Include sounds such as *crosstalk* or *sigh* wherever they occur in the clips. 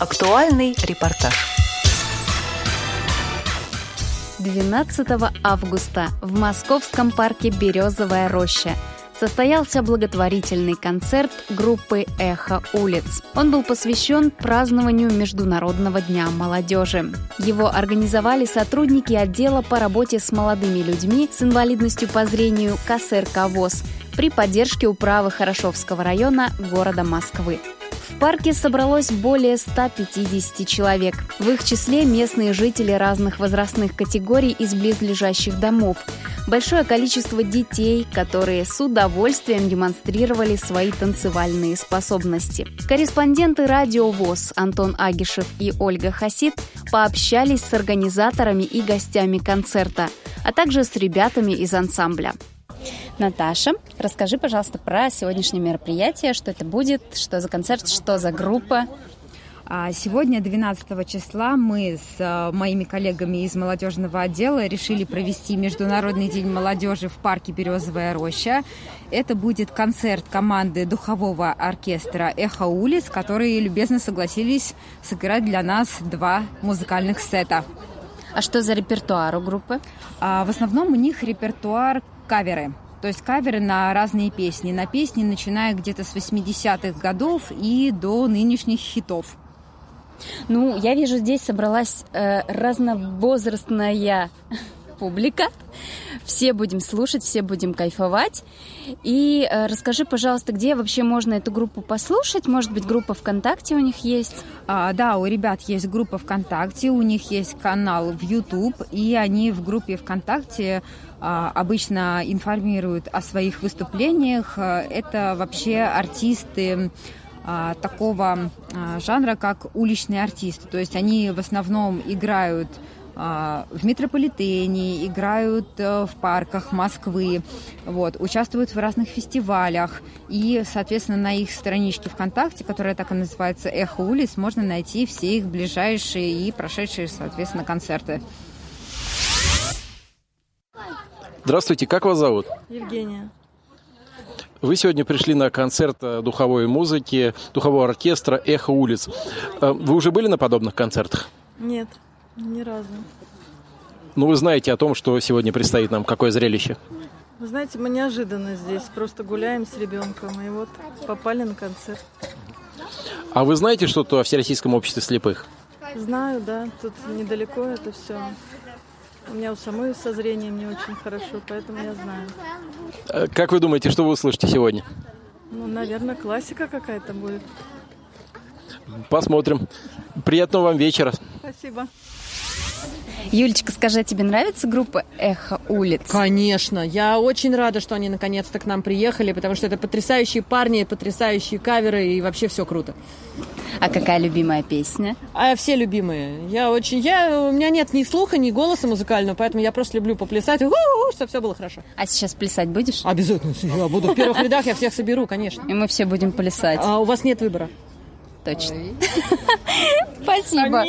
Актуальный репортаж. 12 августа в московском парке «Березовая роща» состоялся благотворительный концерт группы «Эхо улиц». Он был посвящен празднованию Международного дня молодежи. Его организовали сотрудники отдела по работе с молодыми людьми с инвалидностью по зрению КСРК ВОЗ при поддержке управы Хорошовского района города Москвы. В парке собралось более 150 человек. В их числе местные жители разных возрастных категорий из близлежащих домов. Большое количество детей, которые с удовольствием демонстрировали свои танцевальные способности. Корреспонденты радио ВОЗ Антон Агишев и Ольга Хасид пообщались с организаторами и гостями концерта, а также с ребятами из ансамбля. Наташа, расскажи, пожалуйста, про сегодняшнее мероприятие, что это будет, что за концерт, что за группа. А сегодня, 12 числа, мы с э, моими коллегами из молодежного отдела решили провести Международный день молодежи в парке «Березовая роща». Это будет концерт команды духового оркестра «Эхо улиц», которые любезно согласились сыграть для нас два музыкальных сета. А что за репертуар у группы? А, в основном у них репертуар каверы. То есть каверы на разные песни. На песни, начиная где-то с 80-х годов и до нынешних хитов. Ну, я вижу, здесь собралась э, разновозрастная *laughs* публика. Все будем слушать, все будем кайфовать. И э, расскажи, пожалуйста, где вообще можно эту группу послушать? Может быть, группа ВКонтакте у них есть? А, да, у ребят есть группа ВКонтакте, у них есть канал в YouTube, и они в группе ВКонтакте обычно информируют о своих выступлениях. Это вообще артисты а, такого а, жанра, как уличные артисты. То есть они в основном играют в метрополитене, играют э, в парках Москвы, вот, участвуют в разных фестивалях. И, соответственно, на их страничке ВКонтакте, которая так и называется «Эхо улиц», можно найти все их ближайшие и прошедшие, соответственно, концерты. Здравствуйте, как вас зовут? Евгения. Вы сегодня пришли на концерт э, духовой музыки, духового оркестра «Эхо улиц». Э, вы уже были на подобных концертах? Нет, ни разу. Ну, вы знаете о том, что сегодня предстоит нам, какое зрелище? Вы знаете, мы неожиданно здесь, просто гуляем с ребенком, и вот попали на концерт. А вы знаете что-то о Всероссийском обществе слепых? Знаю, да, тут недалеко это все. У меня у самой со зрением не очень хорошо, поэтому я знаю. Э, как вы думаете, что вы услышите сегодня? Ну, наверное, классика какая-то будет. Посмотрим. Приятного вам вечера. Спасибо. Юлечка, скажи, тебе нравится группа «Эхо улиц»? Конечно. Я очень рада, что они наконец-то к нам приехали, потому что это потрясающие парни, потрясающие каверы и вообще все круто. А какая любимая песня? А все любимые. Я очень... Я... У меня нет ни слуха, ни голоса музыкального, поэтому я просто люблю поплясать, чтобы все было хорошо. А сейчас плясать будешь? Обязательно. Я буду в первых рядах, я всех соберу, конечно. И мы все будем плясать. А у вас нет выбора? Точно. *laughs* Спасибо.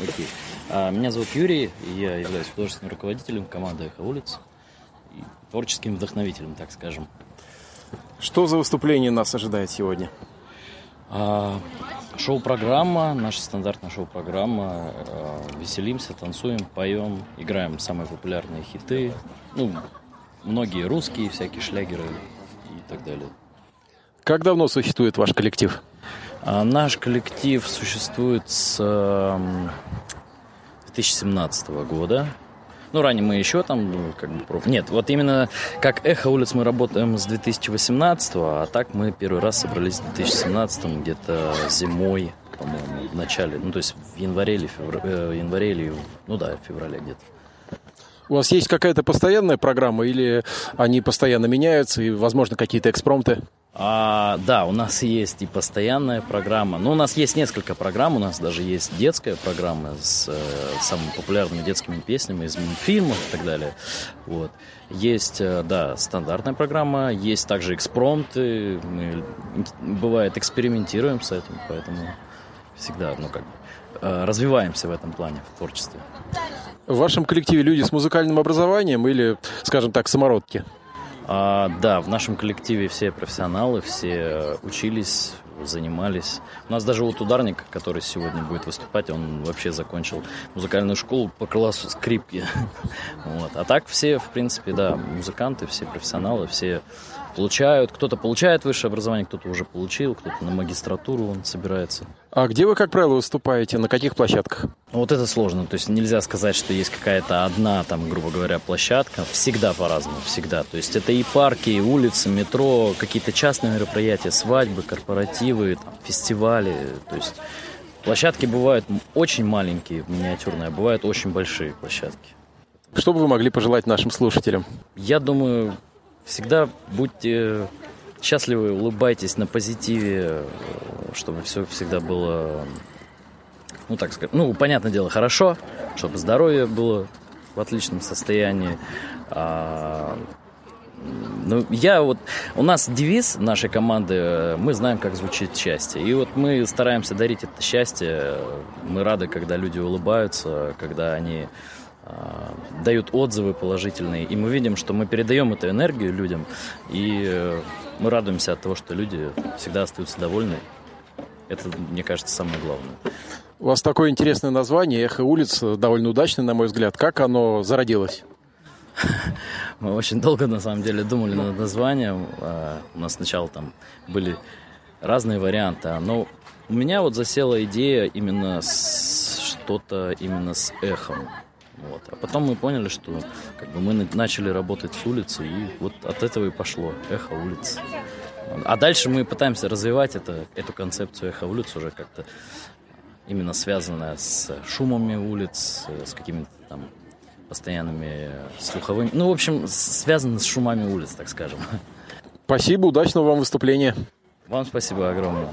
Окей. А, меня зовут Юрий, и я являюсь художественным руководителем команды «Эхо улиц» творческим вдохновителем, так скажем. Что за выступление нас ожидает сегодня? А, шоу-программа, наша стандартная шоу-программа. А, веселимся, танцуем, поем, играем самые популярные хиты. Ну, многие русские, всякие шлягеры и так далее. Как давно существует ваш коллектив? Наш коллектив существует с 2017 года. Ну, ранее мы еще там, ну, как бы, Нет, вот именно как «Эхо улиц» мы работаем с 2018, а так мы первый раз собрались в 2017, где-то зимой, по-моему, в начале, ну, то есть в январе или, февр... э, январе или, ну да, в феврале где-то. У вас есть какая-то постоянная программа или они постоянно меняются и, возможно, какие-то экспромты? А, да, у нас есть и постоянная программа. Ну, у нас есть несколько программ. У нас даже есть детская программа с э, самыми популярными детскими песнями из мультфильмов и так далее. Вот. Есть, э, да, стандартная программа, есть также экспромты. Мы, бывает, экспериментируем с этим, поэтому всегда, ну, как бы, э, развиваемся в этом плане, в творчестве. В вашем коллективе люди с музыкальным образованием или, скажем так, самородки? А, да, в нашем коллективе все профессионалы, все учились занимались. У нас даже вот ударник, который сегодня будет выступать, он вообще закончил музыкальную школу по классу скрипки. *laughs* Вот. А так все, в принципе, да, музыканты, все профессионалы, все получают. Кто-то получает высшее образование, кто-то уже получил, кто-то на магистратуру он собирается. А где вы, как правило, выступаете? На каких площадках? Вот это сложно. То есть нельзя сказать, что есть какая-то одна, там, грубо говоря, площадка. Всегда по-разному, всегда. То есть это и парки, и улицы, метро, какие-то частные мероприятия, свадьбы, корпоративы, там, фестивали. То есть площадки бывают очень маленькие, миниатюрные, а бывают очень большие площадки. Что бы вы могли пожелать нашим слушателям? Я думаю, всегда будьте счастливы, улыбайтесь на позитиве, чтобы все всегда было, ну так сказать, ну, понятное дело, хорошо, чтобы здоровье было в отличном состоянии. А, ну, я вот... У нас девиз нашей команды «Мы знаем, как звучит счастье». И вот мы стараемся дарить это счастье. Мы рады, когда люди улыбаются, когда они дают отзывы положительные, и мы видим, что мы передаем эту энергию людям, и э, мы радуемся от того, что люди всегда остаются довольны. Это, мне кажется, самое главное. У вас такое интересное название «Эхо улиц», довольно удачное, на мой взгляд. Как оно зародилось? Мы очень долго, на самом деле, думали над названием. А, у нас сначала там были разные варианты, но у меня вот засела идея именно с что-то именно с эхом. Вот. А потом мы поняли, что как бы, мы начали работать с улицы, и вот от этого и пошло эхо улиц. А дальше мы пытаемся развивать это, эту концепцию эхо улиц уже как-то именно связанная с шумами улиц, с какими-то там постоянными слуховыми... Ну, в общем, связано с шумами улиц, так скажем. Спасибо, удачного вам выступления. Вам спасибо огромное.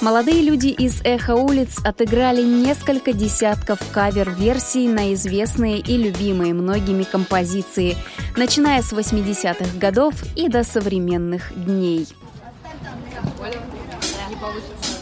Молодые люди из «Эхо улиц» отыграли несколько десятков кавер-версий на известные и любимые многими композиции, начиная с 80-х годов и до современных дней. Не получится.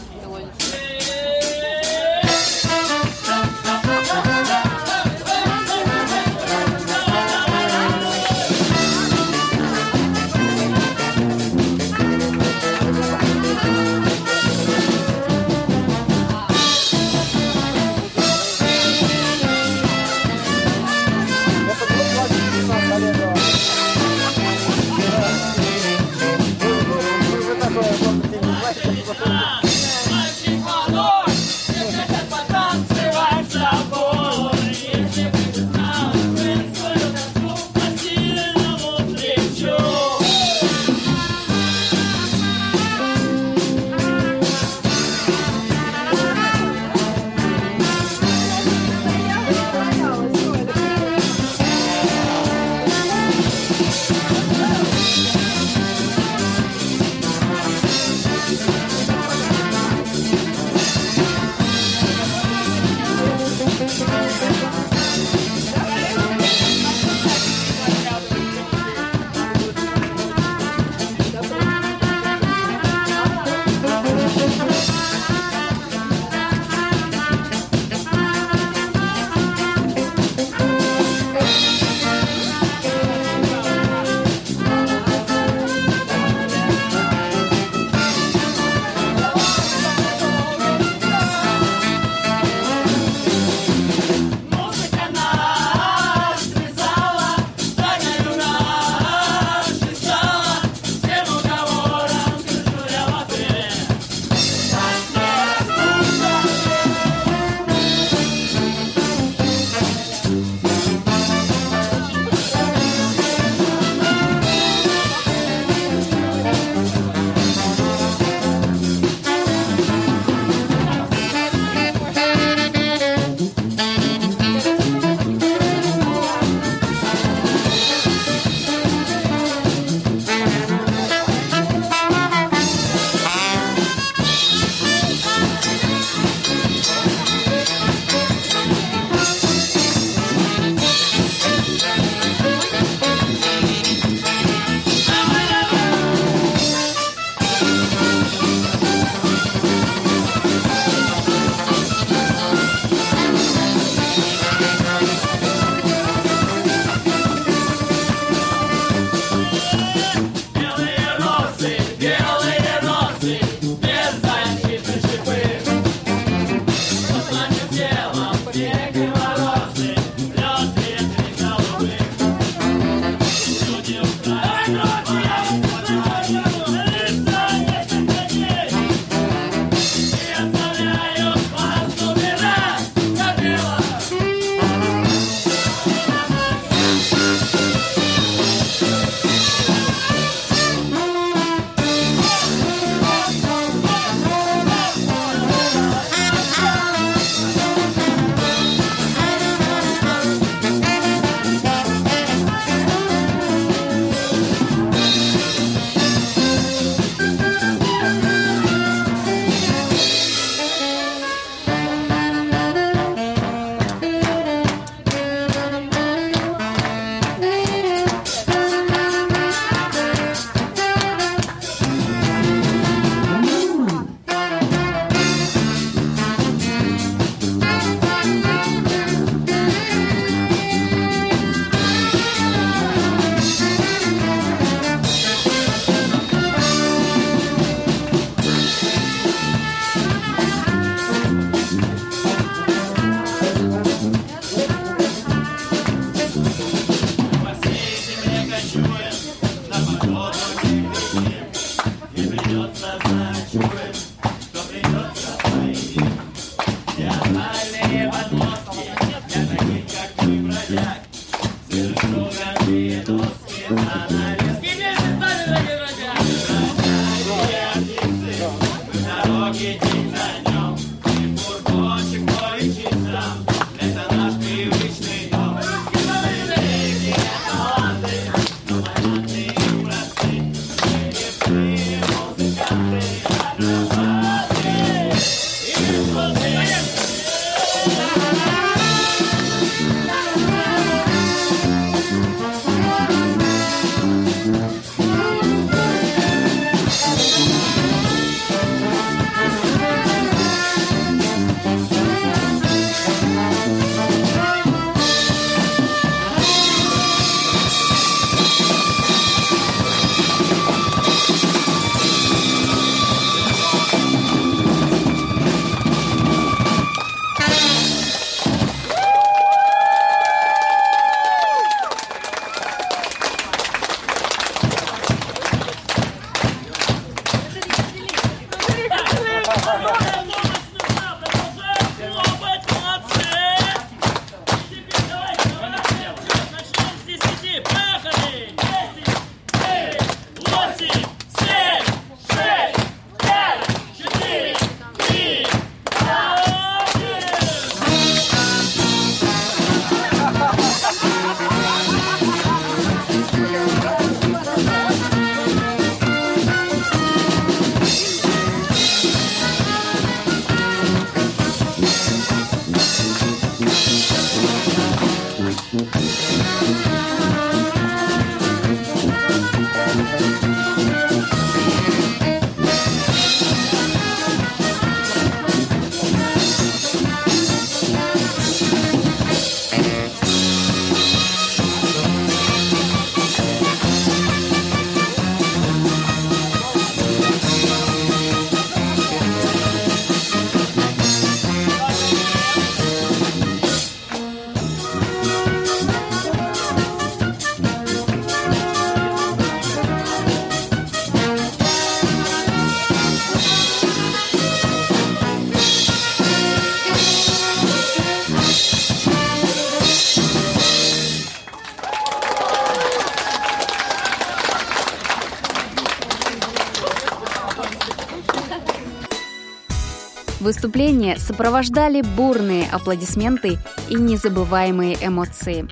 Выступление сопровождали бурные аплодисменты и незабываемые эмоции.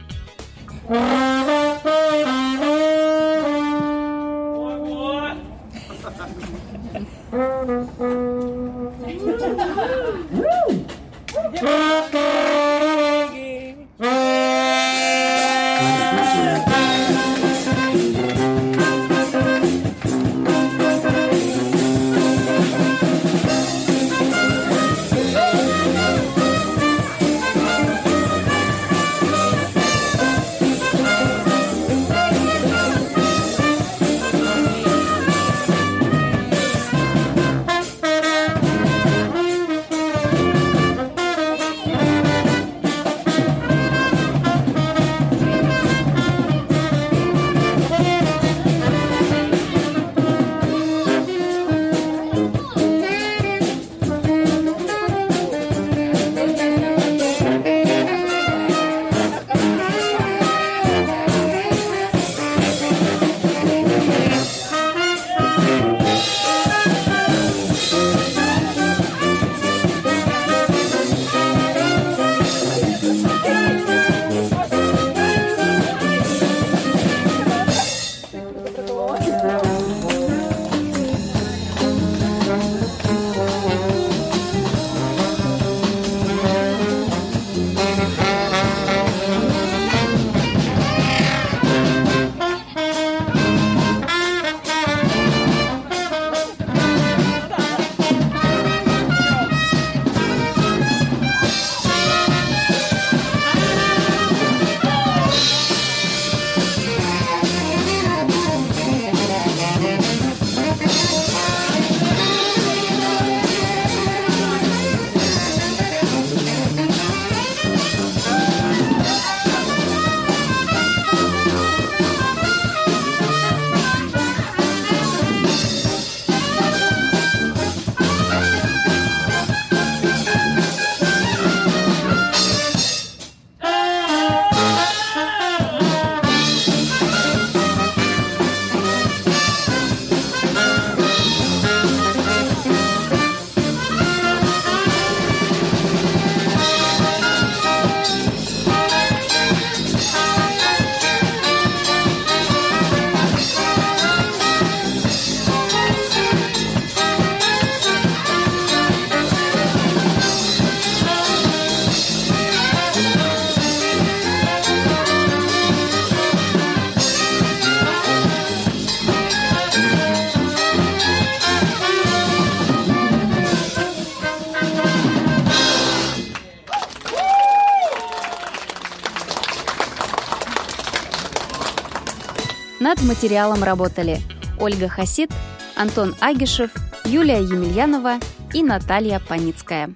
материалом работали Ольга Хасид, Антон Агишев, Юлия Емельянова и Наталья Паницкая.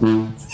Mm-hmm.